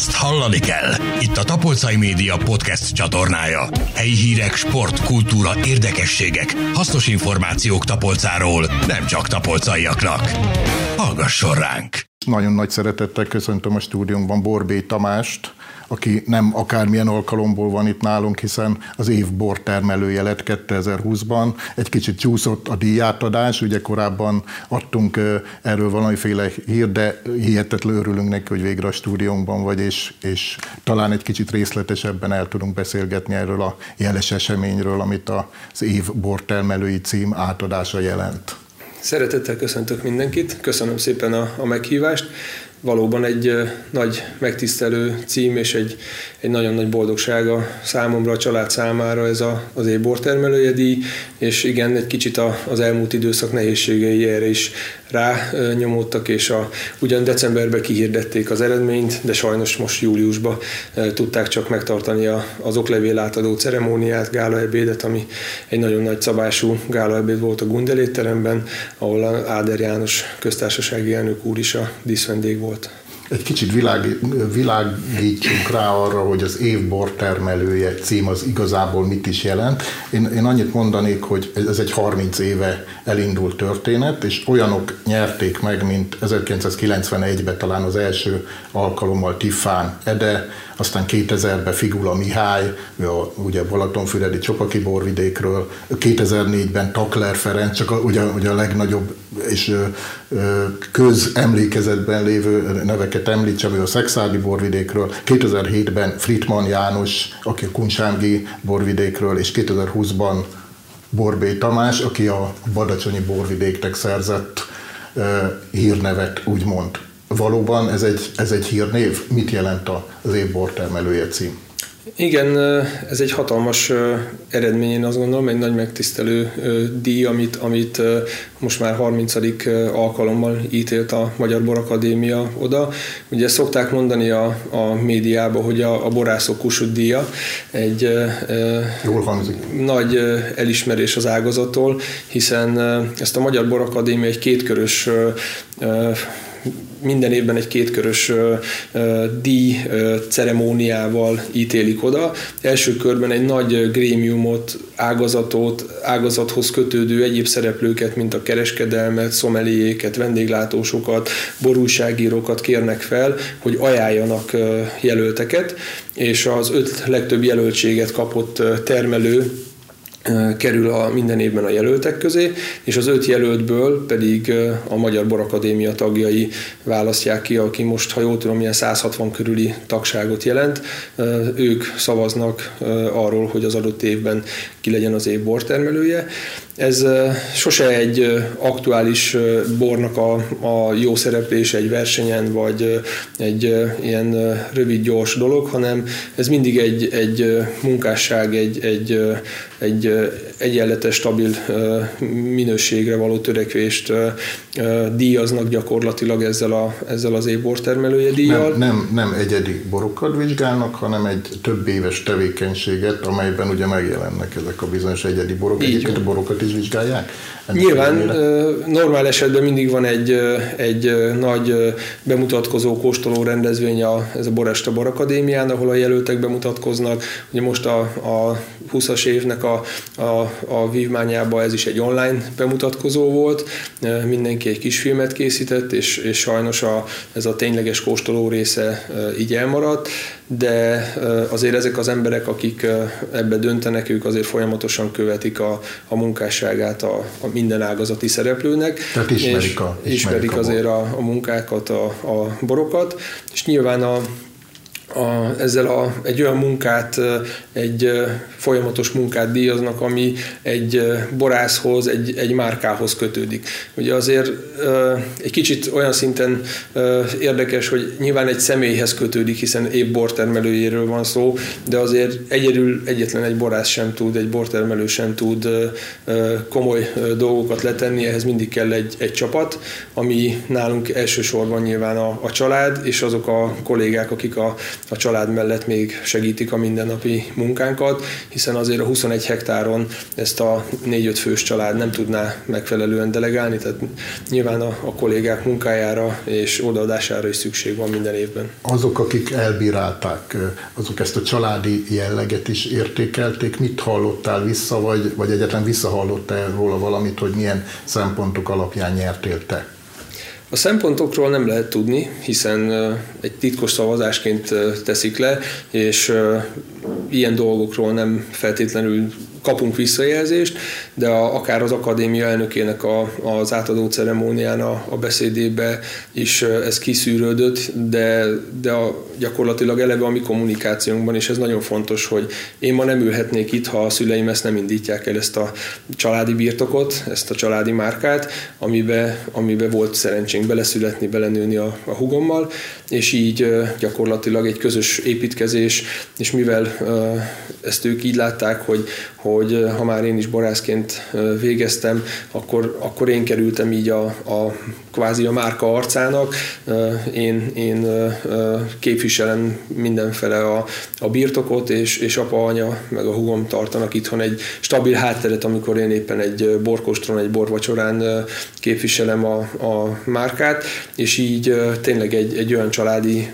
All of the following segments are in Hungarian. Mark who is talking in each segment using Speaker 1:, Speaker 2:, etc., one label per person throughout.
Speaker 1: ezt hallani kell. Itt a Tapolcai Média podcast csatornája. Helyi hírek, sport, kultúra, érdekességek, hasznos információk Tapolcáról, nem csak tapolcaiaknak. Hallgasson ránk!
Speaker 2: Nagyon nagy szeretettel köszöntöm a stúdiónkban Borbé Tamást, aki nem akármilyen alkalomból van itt nálunk, hiszen az év bortermelője lett 2020-ban. Egy kicsit csúszott a díjátadás, ugye korábban adtunk erről valamiféle hír, de hihetetlen örülünk neki, hogy végre a stúdiónkban vagy, és, és talán egy kicsit részletesebben el tudunk beszélgetni erről a jeles eseményről, amit az év bortermelői cím átadása jelent.
Speaker 3: Szeretettel köszöntök mindenkit, köszönöm szépen a, a meghívást. Valóban egy nagy megtisztelő cím és egy, egy nagyon nagy boldogsága számomra, a család számára ez a, az ébortermelője díj, és igen, egy kicsit a, az elmúlt időszak nehézségei erre is rá nyomódtak, és a, ugyan decemberben kihirdették az eredményt, de sajnos most júliusban tudták csak megtartani a, az oklevél átadó ceremóniát, gálaebédet, ami egy nagyon nagy szabású gálaebéd volt a Gundelétteremben, ahol Áder János köztársasági elnök úr is a díszvendég volt
Speaker 2: egy kicsit világ, világítsunk rá arra, hogy az év bortermelője cím az igazából mit is jelent. Én, én annyit mondanék, hogy ez egy 30 éve elindult történet, és olyanok nyerték meg, mint 1991-ben talán az első alkalommal Tiffán Ede, aztán 2000-ben Figula Mihály, a, ugye Balatonfüredi Csopaki borvidékről, 2004-ben Takler Ferenc, csak a, ugye, ugye a legnagyobb és közemlékezetben lévő neveket említsem, ő a Szexádi borvidékről, 2007-ben Fritman János, aki a Kunsángi borvidékről, és 2020-ban Borbé Tamás, aki a Badacsonyi borvidéknek szerzett hírnevet, úgymond valóban ez egy, ez egy hírnév? Mit jelent az év bortermelője cím?
Speaker 3: Igen, ez egy hatalmas eredmény, én azt gondolom, egy nagy megtisztelő díj, amit, amit most már 30. alkalommal ítélt a Magyar Borakadémia oda. Ugye szokták mondani a, a médiában, hogy a, a borászok kusut díja egy
Speaker 2: Jól hangzik.
Speaker 3: nagy elismerés az ágazattól, hiszen ezt a Magyar Borakadémia egy kétkörös minden évben egy kétkörös díj ceremóniával ítélik oda. Első körben egy nagy grémiumot, ágazatot, ágazathoz kötődő egyéb szereplőket, mint a kereskedelmet, szomeliéket, vendéglátósokat, borúságírókat kérnek fel, hogy ajánljanak jelölteket, és az öt legtöbb jelöltséget kapott termelő kerül a minden évben a jelöltek közé, és az öt jelöltből pedig a Magyar Borakadémia tagjai választják ki, aki most, ha jól tudom, ilyen 160 körüli tagságot jelent. Ők szavaznak arról, hogy az adott évben ki legyen az év bortermelője. Ez sose egy aktuális bornak a, a jó szereplése egy versenyen, vagy egy ilyen rövid, gyors dolog, hanem ez mindig egy, egy munkásság, egy, egy, egy egyenletes, stabil minőségre való törekvést díjaznak gyakorlatilag ezzel, a, ezzel az év bortermelője díjjal.
Speaker 2: Nem, nem, nem egyedi borokat vizsgálnak, hanem egy több éves tevékenységet, amelyben ugye megjelennek ezek a bizonyos egyedi borok. Egyébként a borokat is vizsgálják?
Speaker 3: Nyilván normál esetben mindig van egy, egy nagy bemutatkozó, kóstoló rendezvény, a, ez a Boresta Borakadémián, ahol a jelöltek bemutatkoznak. Ugye most a, a 20-as évnek a, a, a vívmányában ez is egy online bemutatkozó volt. Mindenki egy kis filmet készített, és, és sajnos a, ez a tényleges kóstoló része így elmaradt de azért ezek az emberek, akik ebbe döntenek, ők azért folyamatosan követik a, a munkásságát a, a minden ágazati szereplőnek.
Speaker 2: Tehát ismerik,
Speaker 3: és
Speaker 2: a,
Speaker 3: ismerik, ismerik a azért a, a munkákat, a, a borokat, és nyilván a, a, ezzel a, egy olyan munkát, egy folyamatos munkát díjaznak, ami egy borászhoz, egy, egy márkához kötődik. Ugye azért egy kicsit olyan szinten érdekes, hogy nyilván egy személyhez kötődik, hiszen épp bortermelőjéről van szó, de azért egyedül egyetlen egy borász sem tud, egy bortermelő sem tud komoly dolgokat letenni, ehhez mindig kell egy, egy csapat, ami nálunk elsősorban nyilván a, a család, és azok a kollégák, akik a a család mellett még segítik a mindennapi munkánkat, hiszen azért a 21 hektáron ezt a 4-5 fős család nem tudná megfelelően delegálni, tehát nyilván a, a kollégák munkájára és odaadására is szükség van minden évben.
Speaker 2: Azok, akik elbírálták, azok ezt a családi jelleget is értékelték, mit hallottál vissza, vagy, vagy egyetlen visszahallottál róla valamit, hogy milyen szempontok alapján nyertél te?
Speaker 3: A szempontokról nem lehet tudni, hiszen egy titkos szavazásként teszik le, és ilyen dolgokról nem feltétlenül kapunk visszajelzést, de a, akár az akadémia elnökének a, az átadó ceremónián a, a beszédébe is ez kiszűrődött, de, de a, gyakorlatilag eleve a mi kommunikációnkban, és ez nagyon fontos, hogy én ma nem ülhetnék itt, ha a szüleim ezt nem indítják el, ezt a családi birtokot, ezt a családi márkát, amibe, amibe volt szerencsénk beleszületni, belenőni a, a hugommal, és így gyakorlatilag egy közös építkezés, és mivel ezt ők így látták, hogy, hogy ha már én is borászként végeztem, akkor, akkor én kerültem így a, a kvázi a márka arcának, én, én képviselem mindenfele a, a birtokot, és, és apa, anya, meg a hugom tartanak itthon egy stabil hátteret, amikor én éppen egy borkostron, egy borvacsorán képviselem a, a márkát, és így tényleg egy, egy olyan családi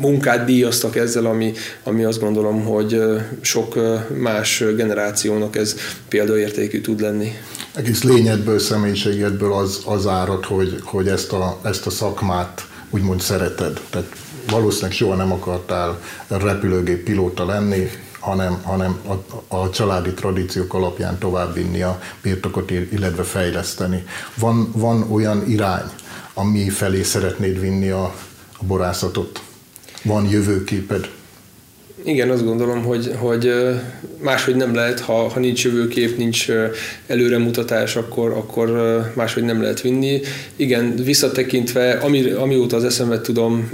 Speaker 3: munkát díjaztak ezzel, ami, ami azt gondolom, hogy sok más generációnak ez példaértékű tud lenni.
Speaker 2: Egész lényedből, személyiségedből az, az árad, hogy, hogy ezt, a, ezt a szakmát úgymond szereted. Tehát valószínűleg soha nem akartál repülőgép pilóta lenni, hanem, hanem a, a családi tradíciók alapján továbbvinni a birtokot, illetve fejleszteni. Van, van olyan irány, ami felé szeretnéd vinni a, a borászatot? Van jövőképed?
Speaker 3: Igen, azt gondolom, hogy, hogy máshogy nem lehet, ha, ha nincs jövőkép, nincs előremutatás, akkor, akkor máshogy nem lehet vinni. Igen, visszatekintve, ami, amióta az eszemet tudom,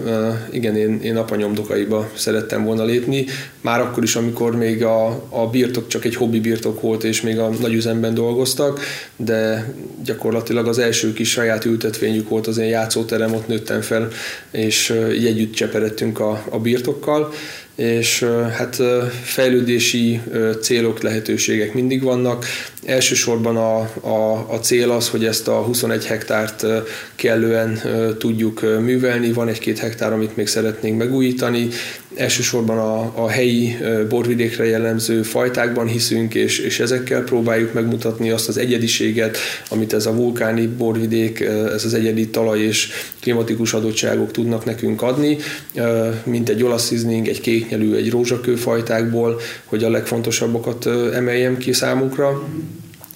Speaker 3: igen, én, én apanyomdokaiba szerettem volna lépni, már akkor is, amikor még a, a birtok csak egy hobbi birtok volt, és még a nagyüzemben dolgoztak, de gyakorlatilag az első kis saját ültetvényük volt az én játszóterem, ott nőttem fel, és együtt cseperedtünk a, a birtokkal és hát fejlődési célok, lehetőségek mindig vannak. Elsősorban a, a, a cél az, hogy ezt a 21 hektárt kellően tudjuk művelni, van egy-két hektár, amit még szeretnénk megújítani, elsősorban a, a helyi borvidékre jellemző fajtákban hiszünk, és, és ezekkel próbáljuk megmutatni azt az egyediséget, amit ez a vulkáni borvidék, ez az egyedi talaj és klimatikus adottságok tudnak nekünk adni, mint egy olaszizning, egy kéknyelű, egy rózsakő fajtákból, hogy a legfontosabbakat emeljem ki számunkra.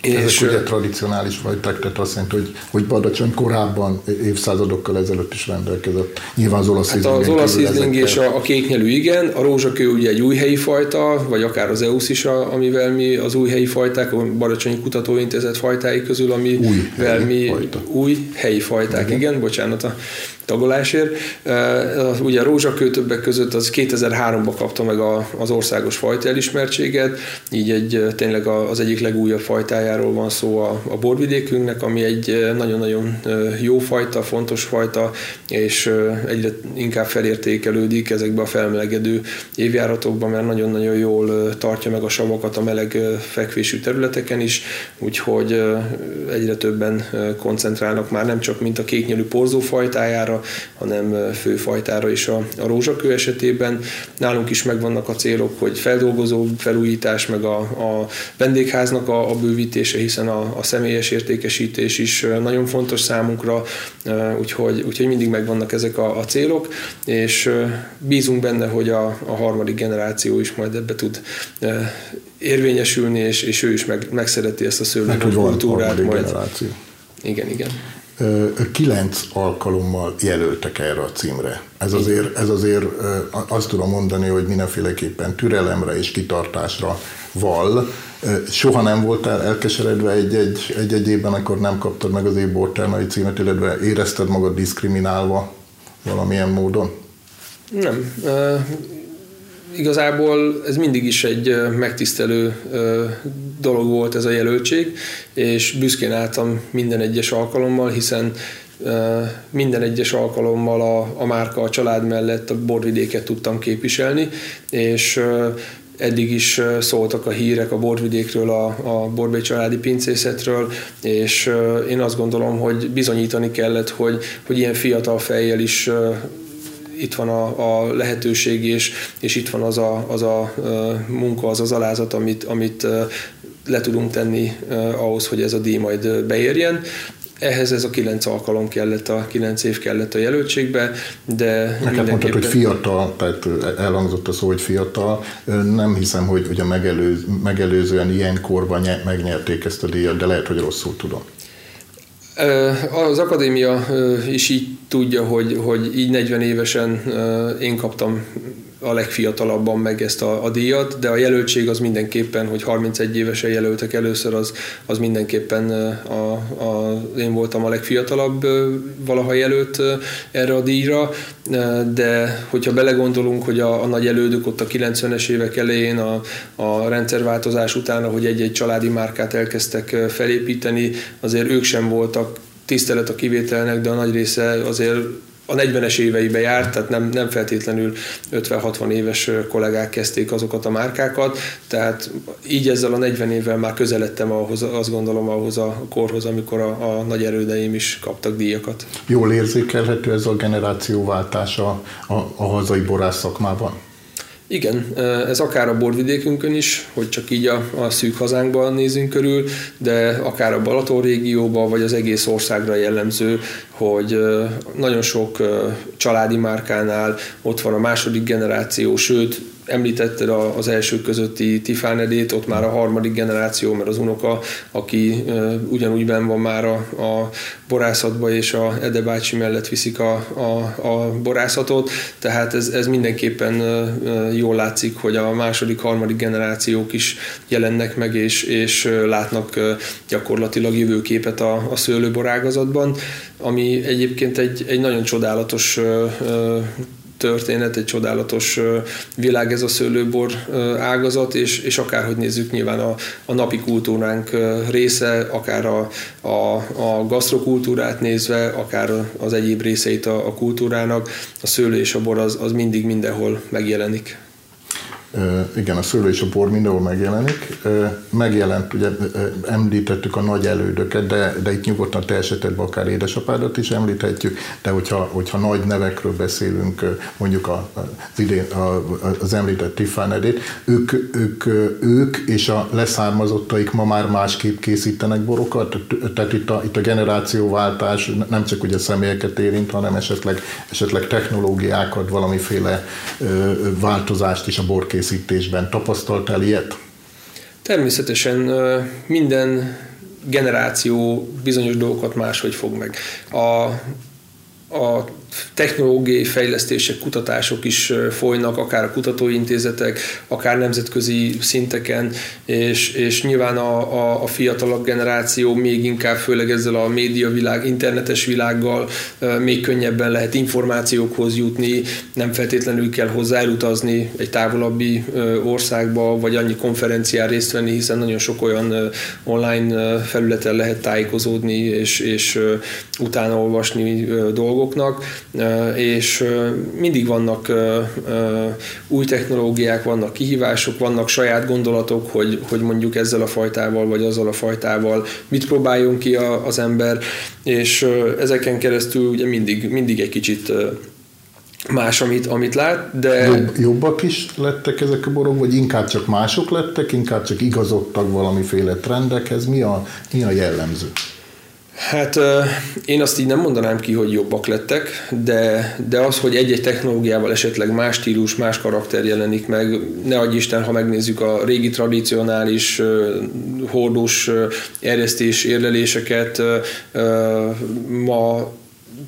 Speaker 2: Ezek és ugye tradicionális fajták, tehát azt jelenti, hogy, hogy Badacsony korábban évszázadokkal ezelőtt is rendelkezett. Nyilván az olasz
Speaker 3: hát az olasz ízling és a, a kéknyelű igen, a rózsakő ugye egy új helyi fajta, vagy akár az EUSZ is, a, amivel mi az új helyi fajták, a Badacsonyi Kutatóintézet fajtái közül, amivel új mi fajta. új helyi fajták, igen, igen bocsánat a tagolásért. Ugye a rózsakő többek között az 2003-ban kapta meg az országos fajta elismertséget, így egy tényleg az egyik legújabb fajtájáról van szó a, a borvidékünknek, ami egy nagyon-nagyon jó fajta, fontos fajta, és egyre inkább felértékelődik ezekbe a felmelegedő évjáratokban, mert nagyon-nagyon jól tartja meg a savakat a meleg fekvésű területeken is, úgyhogy egyre többen koncentrálnak már nem csak mint a kéknyelű porzó fajtájára, fajtára, hanem főfajtára is a, a rózsakő esetében. Nálunk is megvannak a célok, hogy feldolgozó felújítás, meg a, a vendégháznak a, a bővítése, hiszen a, a személyes értékesítés is nagyon fontos számunkra, úgyhogy, úgyhogy mindig megvannak ezek a, a célok, és bízunk benne, hogy a, a harmadik generáció is majd ebbe tud érvényesülni, és, és ő is meg, megszereti ezt a szőlőbor kultúrát. Majd. Generáció. Igen, igen
Speaker 2: kilenc alkalommal jelöltek erre a címre. Ez azért, ez azért azt tudom mondani, hogy mindenféleképpen türelemre és kitartásra val. Soha nem voltál elkeseredve egy-egy, egy-egy évben, akkor nem kaptad meg az év borternai címet, illetve érezted magad diszkriminálva valamilyen módon?
Speaker 3: Nem igazából ez mindig is egy megtisztelő dolog volt ez a jelöltség, és büszkén álltam minden egyes alkalommal, hiszen minden egyes alkalommal a, a márka a család mellett a borvidéket tudtam képviselni, és eddig is szóltak a hírek a borvidékről, a, a Borbély családi pincészetről, és én azt gondolom, hogy bizonyítani kellett, hogy, hogy ilyen fiatal fejjel is itt van a, a lehetőség, és, és itt van az a, az a munka, az az alázat, amit, amit le tudunk tenni ahhoz, hogy ez a díj majd beérjen. Ehhez ez a kilenc alkalom kellett, a kilenc év kellett a jelöltségbe, de
Speaker 2: Nekem mondtad, hogy fiatal, tehát elhangzott a szó, hogy fiatal. Nem hiszem, hogy, hogy a megelőz, megelőzően ilyen korban megnyerték ezt a díjat, de lehet, hogy rosszul tudom.
Speaker 3: Az akadémia is így tudja, hogy, hogy így 40 évesen én kaptam a legfiatalabban meg ezt a, a díjat, de a jelöltség az mindenképpen, hogy 31 évesen jelöltek először, az, az mindenképpen a, a, én voltam a legfiatalabb valaha jelölt erre a díjra, de hogyha belegondolunk, hogy a, a nagy elődök ott a 90-es évek elején a, a rendszerváltozás után, hogy egy-egy családi márkát elkezdtek felépíteni, azért ők sem voltak tisztelet a kivételnek, de a nagy része azért a 40-es éveibe járt, tehát nem, nem feltétlenül 50-60 éves kollégák kezdték azokat a márkákat, tehát így ezzel a 40 évvel már közeledtem ahhoz, azt gondolom ahhoz a korhoz, amikor a, a nagy erődeim is kaptak díjakat.
Speaker 2: Jól érzékelhető ez a generációváltás a, a, a hazai borász szakmában?
Speaker 3: Igen, ez akár a borvidékünkön is, hogy csak így a, a szűk hazánkban nézünk körül, de akár a Balaton régióban, vagy az egész országra jellemző, hogy nagyon sok családi márkánál ott van a második generáció, sőt, említetted az első közötti Tifánedét, ott már a harmadik generáció, mert az unoka, aki ugyanúgy ben van már a, a borászatba, és a Ede bácsi mellett viszik a, a, a borászatot, tehát ez, ez mindenképpen jól látszik, hogy a második, harmadik generációk is jelennek meg, és, és látnak gyakorlatilag jövőképet a, a szőlőborágazatban, ami egyébként egy, egy nagyon csodálatos történet, egy csodálatos világ ez a szőlőbor ágazat, és, és akárhogy nézzük, nyilván a, a napi kultúránk része, akár a, a, a gasztrokultúrát nézve, akár az egyéb részeit a, a kultúrának, a szőlő és a bor az, az mindig mindenhol megjelenik
Speaker 2: igen, a szőlő és a bor mindenhol megjelenik. Megjelent, ugye említettük a nagy elődöket, de, de itt nyugodtan te esetedben akár édesapádat is említhetjük, de hogyha, hogyha nagy nevekről beszélünk, mondjuk az, idén, az említett Tiffany ők, ők, ők és a leszármazottaik ma már másképp készítenek borokat, tehát itt a, itt a generációváltás nem csak ugye személyeket érint, hanem esetleg, esetleg technológiákat, valamiféle változást is a borkészítésben készítésben. Tapasztaltál ilyet?
Speaker 3: Természetesen minden generáció bizonyos dolgokat máshogy fog meg. A, a technológiai fejlesztések, kutatások is folynak, akár a kutatóintézetek, akár nemzetközi szinteken, és, és nyilván a, a, a fiatalabb generáció még inkább, főleg ezzel a média világ, internetes világgal még könnyebben lehet információkhoz jutni, nem feltétlenül kell hozzá elutazni egy távolabbi országba, vagy annyi konferencián részt venni, hiszen nagyon sok olyan online felületen lehet tájékozódni, és, és utána olvasni dolgoknak és mindig vannak új technológiák, vannak kihívások, vannak saját gondolatok, hogy, hogy mondjuk ezzel a fajtával vagy azzal a fajtával mit próbáljon ki az ember, és ezeken keresztül ugye mindig, mindig egy kicsit más, amit, amit lát, de...
Speaker 2: Jobb, jobbak is lettek ezek a borok, vagy inkább csak mások lettek, inkább csak igazodtak valamiféle trendekhez? Mi a, mi a jellemző?
Speaker 3: Hát én azt így nem mondanám ki, hogy jobbak lettek, de, de az, hogy egy-egy technológiával esetleg más stílus, más karakter jelenik meg, ne adj Isten, ha megnézzük a régi tradicionális hordós eresztés érleléseket, ma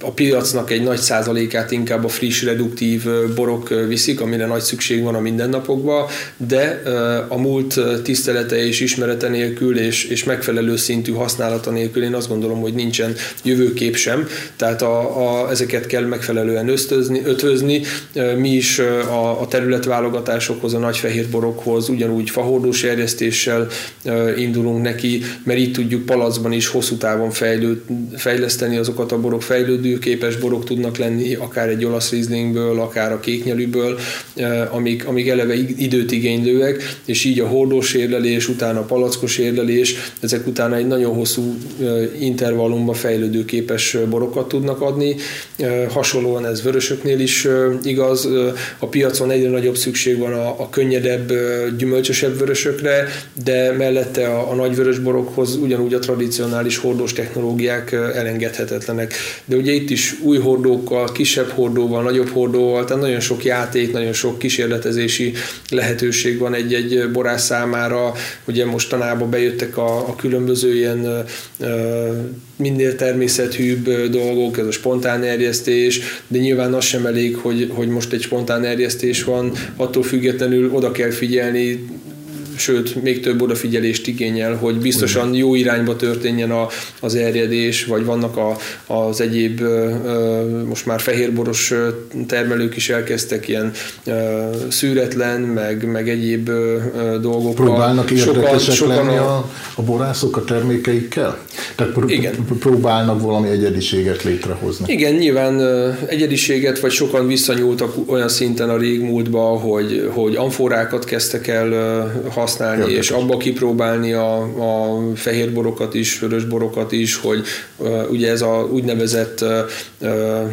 Speaker 3: a piacnak egy nagy százalékát inkább a friss, reduktív borok viszik, amire nagy szükség van a mindennapokban, de a múlt tisztelete és ismerete nélkül és, és megfelelő szintű használata nélkül én azt gondolom, hogy nincsen jövőkép sem, tehát a, a, ezeket kell megfelelően ösztözni, ötvözni. Mi is a, a területválogatásokhoz, a nagy fehér borokhoz ugyanúgy fahordós erjesztéssel indulunk neki, mert így tudjuk palacban is hosszú távon fejlő, fejleszteni azokat a borok, fejlődőképes borok tudnak lenni, akár egy olasz rizlingből, akár a kéknyelűből, amik, amik eleve időt igénylőek, és így a hordós érlelés, utána a palackos érlelés, ezek utána egy nagyon hosszú intervallumban fejlődőképes borokat tudnak adni. Hasonlóan ez vörösöknél is igaz. A piacon egyre nagyobb szükség van a, a könnyedebb, gyümölcsösebb vörösökre, de mellette a, a nagy vörösborokhoz ugyanúgy a tradicionális hordós technológiák elengedhetetlenek. De ugye itt is új hordókkal, kisebb hordóval, nagyobb hordóval, tehát nagyon sok játék, nagyon sok kísérletezési lehetőség van egy-egy borász számára. Ugye mostanában bejöttek a, a különböző ilyen minél természetűbb dolgok, ez a spontán erjesztés, de nyilván az sem elég, hogy, hogy most egy spontán erjesztés van, attól függetlenül oda kell figyelni sőt, még több odafigyelést igényel, hogy biztosan jó irányba történjen a, az erjedés, vagy vannak a, az egyéb, most már fehérboros termelők is elkezdtek ilyen szűretlen, meg, meg egyéb dolgokkal.
Speaker 2: Próbálnak érdekesek sokan, lenni a, a borászok a termékeikkel? Tehát pr- Igen. próbálnak valami egyediséget létrehozni.
Speaker 3: Igen, nyilván egyediséget, vagy sokan visszanyúltak olyan szinten a régmúltba, hogy, hogy amforákat kezdtek el használni, használni, Érdekes. és abba kipróbálni a, a fehér borokat is, vörös borokat is, hogy uh, ugye ez a úgynevezett uh,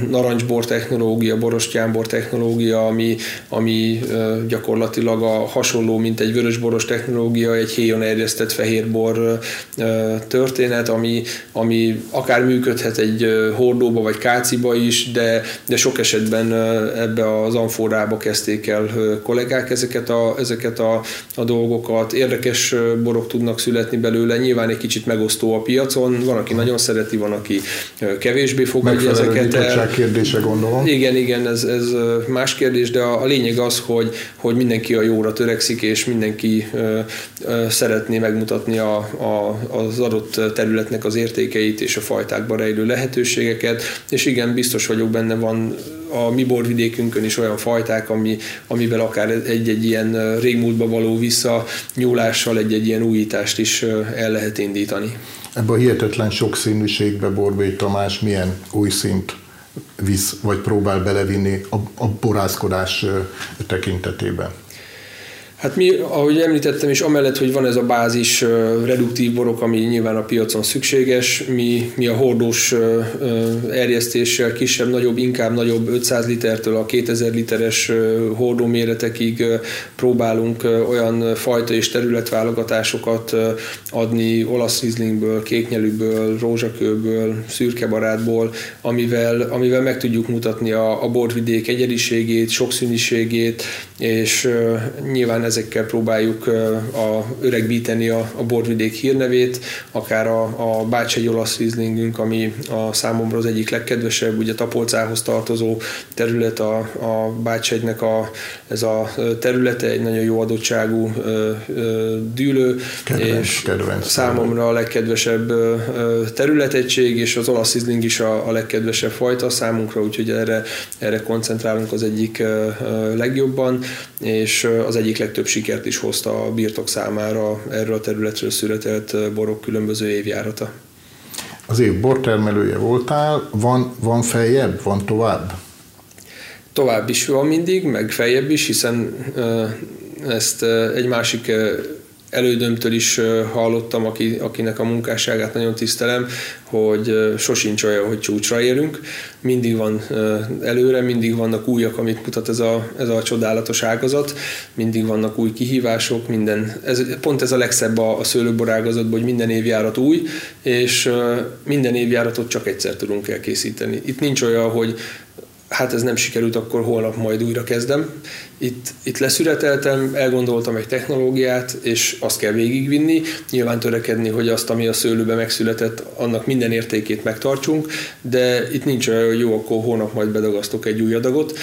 Speaker 3: narancsbor technológia, borostyánbor technológia, ami, ami uh, gyakorlatilag a hasonló, mint egy vörösboros technológia, egy héjon erjesztett fehérbor uh, történet, ami, ami akár működhet egy hordóba vagy káciba is, de, de sok esetben ebbe az amforába kezdték el kollégák ezeket a, ezeket a, a dolgokat, borokat, érdekes borok tudnak születni belőle, nyilván egy kicsit megosztó a piacon, van, aki nagyon szereti, van, aki kevésbé fogadja ezeket
Speaker 2: el. kérdése gondolom.
Speaker 3: Igen, igen, ez, ez más kérdés, de a, a lényeg az, hogy, hogy mindenki a jóra törekszik, és mindenki ö, ö, szeretné megmutatni a, a, az adott területnek az értékeit és a fajtákban rejlő lehetőségeket, és igen, biztos vagyok benne van a mi borvidékünkön is olyan fajták, ami, amivel akár egy-egy ilyen régmúltba való visszanyúlással egy-egy ilyen újítást is el lehet indítani.
Speaker 2: Ebben a hihetetlen sokszínűségbe Borbély Tamás milyen új szint visz, vagy próbál belevinni a, a borászkodás tekintetében?
Speaker 3: Hát mi, ahogy említettem is, amellett, hogy van ez a bázis reduktív borok, ami nyilván a piacon szükséges, mi, mi a hordós erjesztéssel kisebb, nagyobb, inkább nagyobb 500 litertől a 2000 literes hordó méretekig próbálunk olyan fajta és területválogatásokat adni olasz rizlingből, kéknyelűből, rózsakőből, szürkebarátból, amivel, amivel meg tudjuk mutatni a, a borvidék egyediségét, sokszínűségét, és nyilván ezekkel próbáljuk a, öregbíteni a, a borvidék hírnevét, akár a, a Bácsegy olasz rizlingünk, ami a számomra az egyik legkedvesebb, ugye Tapolcához tartozó terület, a, a Bácsegynek a, ez a területe, egy nagyon jó adottságú dűlő,
Speaker 2: kedvenc, és kedvenc
Speaker 3: számomra a legkedvesebb területegység, és az olasz rizling is a, a legkedvesebb fajta számunkra, úgyhogy erre, erre koncentrálunk az egyik legjobban, és az egyik legtöbb több sikert is hozta a birtok számára erről a területről született borok különböző évjárata.
Speaker 2: Az év bortermelője voltál, van, van feljebb, van tovább?
Speaker 3: Tovább is van mindig, meg feljebb is, hiszen ezt egy másik elődömtől is hallottam, aki, akinek a munkásságát nagyon tisztelem, hogy sosincs olyan, hogy csúcsra érünk. Mindig van előre, mindig vannak újak, amit mutat ez a, ez a csodálatos ágazat, mindig vannak új kihívások, minden, ez, pont ez a legszebb a, a szőlőbor ágazatban, hogy minden évjárat új, és minden évjáratot csak egyszer tudunk elkészíteni. Itt nincs olyan, hogy hát ez nem sikerült, akkor holnap majd újra kezdem. Itt, itt leszületeltem, elgondoltam egy technológiát, és azt kell végigvinni, nyilván törekedni, hogy azt, ami a szőlőbe megszületett, annak minden értékét megtartsunk, de itt nincs olyan, hogy jó, akkor holnap majd bedagasztok egy új adagot.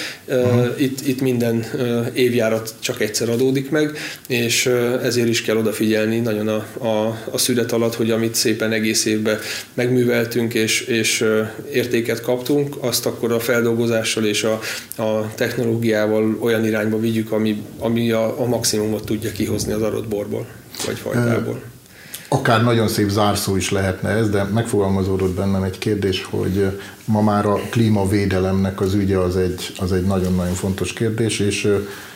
Speaker 3: Itt, itt minden évjárat csak egyszer adódik meg, és ezért is kell odafigyelni nagyon a, a, a szület alatt, hogy amit szépen egész évben megműveltünk és, és értéket kaptunk, azt akkor a feldolgozással és a, a technológiával olyan irányba vigyük, ami, ami a, a maximumot tudja kihozni az adott borból vagy fajtából.
Speaker 2: Akár nagyon szép zárszó is lehetne ez, de megfogalmazódott bennem egy kérdés, hogy ma már a klímavédelemnek az ügye az egy, az egy nagyon-nagyon fontos kérdés, és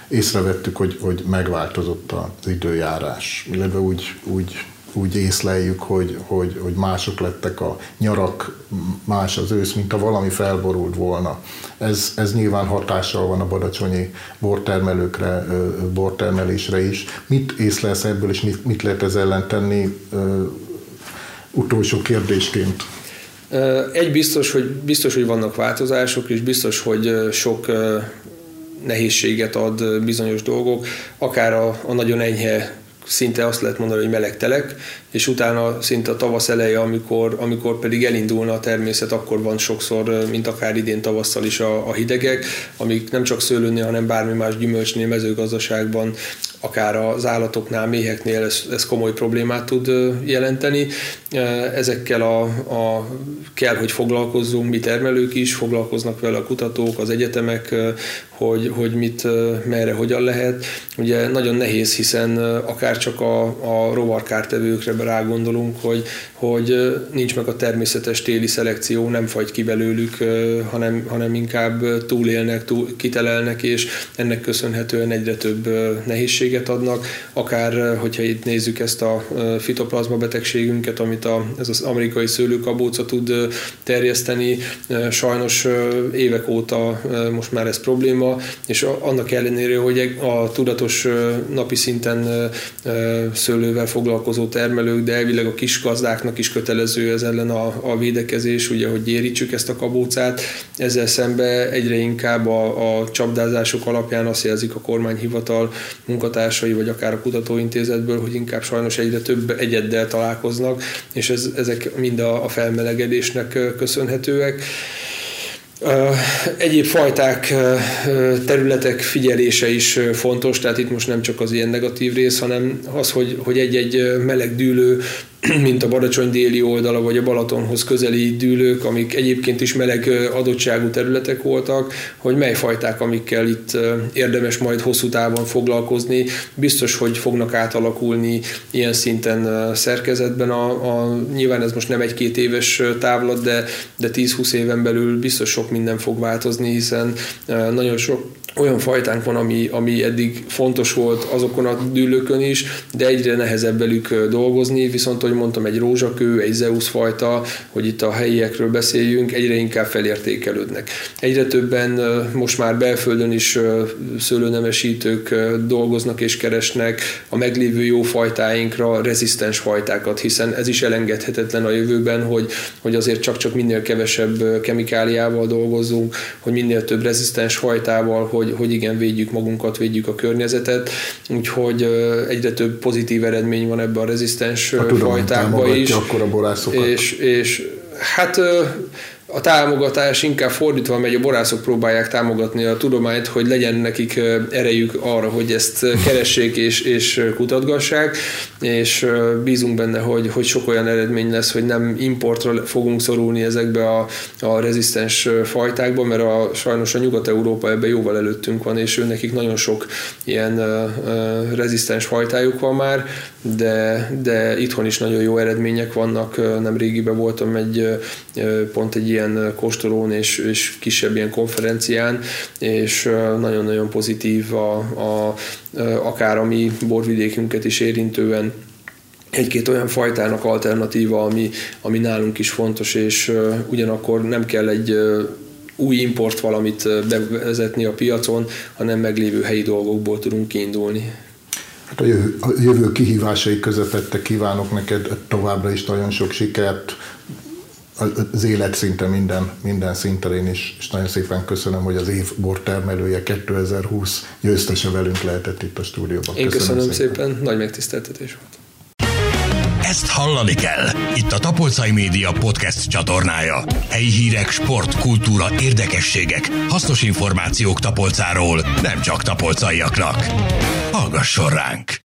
Speaker 2: észrevettük, hogy, hogy megváltozott az időjárás, illetve úgy, úgy úgy észleljük, hogy, hogy, hogy mások lettek a nyarak, más az ősz, mint ha valami felborult volna. Ez, ez nyilván hatással van a badacsonyi bortermelőkre, bortermelésre is. Mit észlelsz ebből, és mit, mit lehet ez ellen tenni utolsó kérdésként?
Speaker 3: Egy biztos, hogy biztos, hogy vannak változások, és biztos, hogy sok nehézséget ad bizonyos dolgok, akár a, a nagyon enyhe szinte azt lehet mondani, hogy meleg telek, és utána szinte a tavasz eleje, amikor, amikor pedig elindulna a természet, akkor van sokszor, mint akár idén tavasszal is a, a hidegek, amik nem csak szőlőnél, hanem bármi más gyümölcsnél, mezőgazdaságban, akár az állatoknál, méheknél ez, ez komoly problémát tud jelenteni. Ezekkel a, a kell, hogy foglalkozzunk, mi termelők is, foglalkoznak vele a kutatók, az egyetemek, hogy, hogy mit, merre, hogyan lehet. Ugye nagyon nehéz, hiszen akár csak a, a rovarkártevőkre rágondolunk, hogy, hogy nincs meg a természetes téli szelekció, nem fagy ki belőlük, hanem, hanem inkább túlélnek, túl, kitelelnek, és ennek köszönhetően egyre több nehézséget adnak. Akár, hogyha itt nézzük ezt a fitoplazma betegségünket, amit a, ez az amerikai szőlőkabóca tud terjeszteni, sajnos évek óta most már ez probléma, és annak ellenére, hogy a tudatos napi szinten szőlővel foglalkozó termelők, de elvileg a kis gazdáknak is kötelező ez ellen a, a védekezés, ugye, hogy érítsük ezt a kabócát. Ezzel szemben egyre inkább a, a csapdázások alapján azt jelzik a kormányhivatal munkatársai, vagy akár a kutatóintézetből, hogy inkább sajnos egyre több egyeddel találkoznak, és ez, ezek mind a, a felmelegedésnek köszönhetőek. Egyéb fajták, területek figyelése is fontos, tehát itt most nem csak az ilyen negatív rész, hanem az, hogy, hogy egy-egy meleg dűlő mint a Badacsony déli oldala, vagy a Balatonhoz közeli dűlők, amik egyébként is meleg adottságú területek voltak, hogy mely fajták, amikkel itt érdemes majd hosszú távon foglalkozni. Biztos, hogy fognak átalakulni ilyen szinten szerkezetben. A, a, nyilván ez most nem egy-két éves távlat, de, de 10-20 éven belül biztos sok minden fog változni, hiszen nagyon sok olyan fajtánk van, ami, ami eddig fontos volt azokon a dűlőkön is, de egyre nehezebb velük dolgozni, viszont, hogy mondtam, egy rózsakő, egy Zeus fajta, hogy itt a helyiekről beszéljünk, egyre inkább felértékelődnek. Egyre többen most már belföldön is szőlőnemesítők dolgoznak és keresnek a meglévő jó fajtáinkra rezisztens fajtákat, hiszen ez is elengedhetetlen a jövőben, hogy, hogy azért csak-csak minél kevesebb kemikáliával dolgozzunk, hogy minél több rezisztens fajtával, hogy hogy, hogy igen, védjük magunkat, védjük a környezetet, úgyhogy egyre több pozitív eredmény van ebben a rezisztens fajtákban is.
Speaker 2: Akkor a
Speaker 3: és, és hát a támogatás inkább fordítva megy, a borászok próbálják támogatni a tudományt, hogy legyen nekik erejük arra, hogy ezt keressék és, és kutatgassák, és bízunk benne, hogy, hogy sok olyan eredmény lesz, hogy nem importra fogunk szorulni ezekbe a, a rezisztens fajtákba, mert a, sajnos a Nyugat-Európa ebben jóval előttünk van, és ő nekik nagyon sok ilyen uh, rezisztens fajtájuk van már, de, de itthon is nagyon jó eredmények vannak. Nem régiben voltam egy pont egy ilyen kóstolón és, és kisebb ilyen konferencián, és nagyon-nagyon pozitív a, a, akár a mi borvidékünket is érintően egy-két olyan fajtának alternatíva, ami, ami nálunk is fontos, és ugyanakkor nem kell egy új import valamit bevezetni a piacon, hanem meglévő helyi dolgokból tudunk kiindulni.
Speaker 2: Hát a jövő, a jövő kihívásai közepette kívánok neked továbbra is nagyon sok sikert, az élet szinte minden, minden szinten is, és nagyon szépen köszönöm, hogy az év bortermelője 2020 győztese velünk lehetett itt a stúdióban.
Speaker 3: Én köszönöm, köszönöm szépen. szépen, nagy megtiszteltetés volt.
Speaker 1: Ezt hallani kell. Itt a Tapolcai Média podcast csatornája. Helyi hírek, sport, kultúra, érdekességek, hasznos információk Tapolcáról, nem csak tapolcaiaknak. Hallgasson ránk!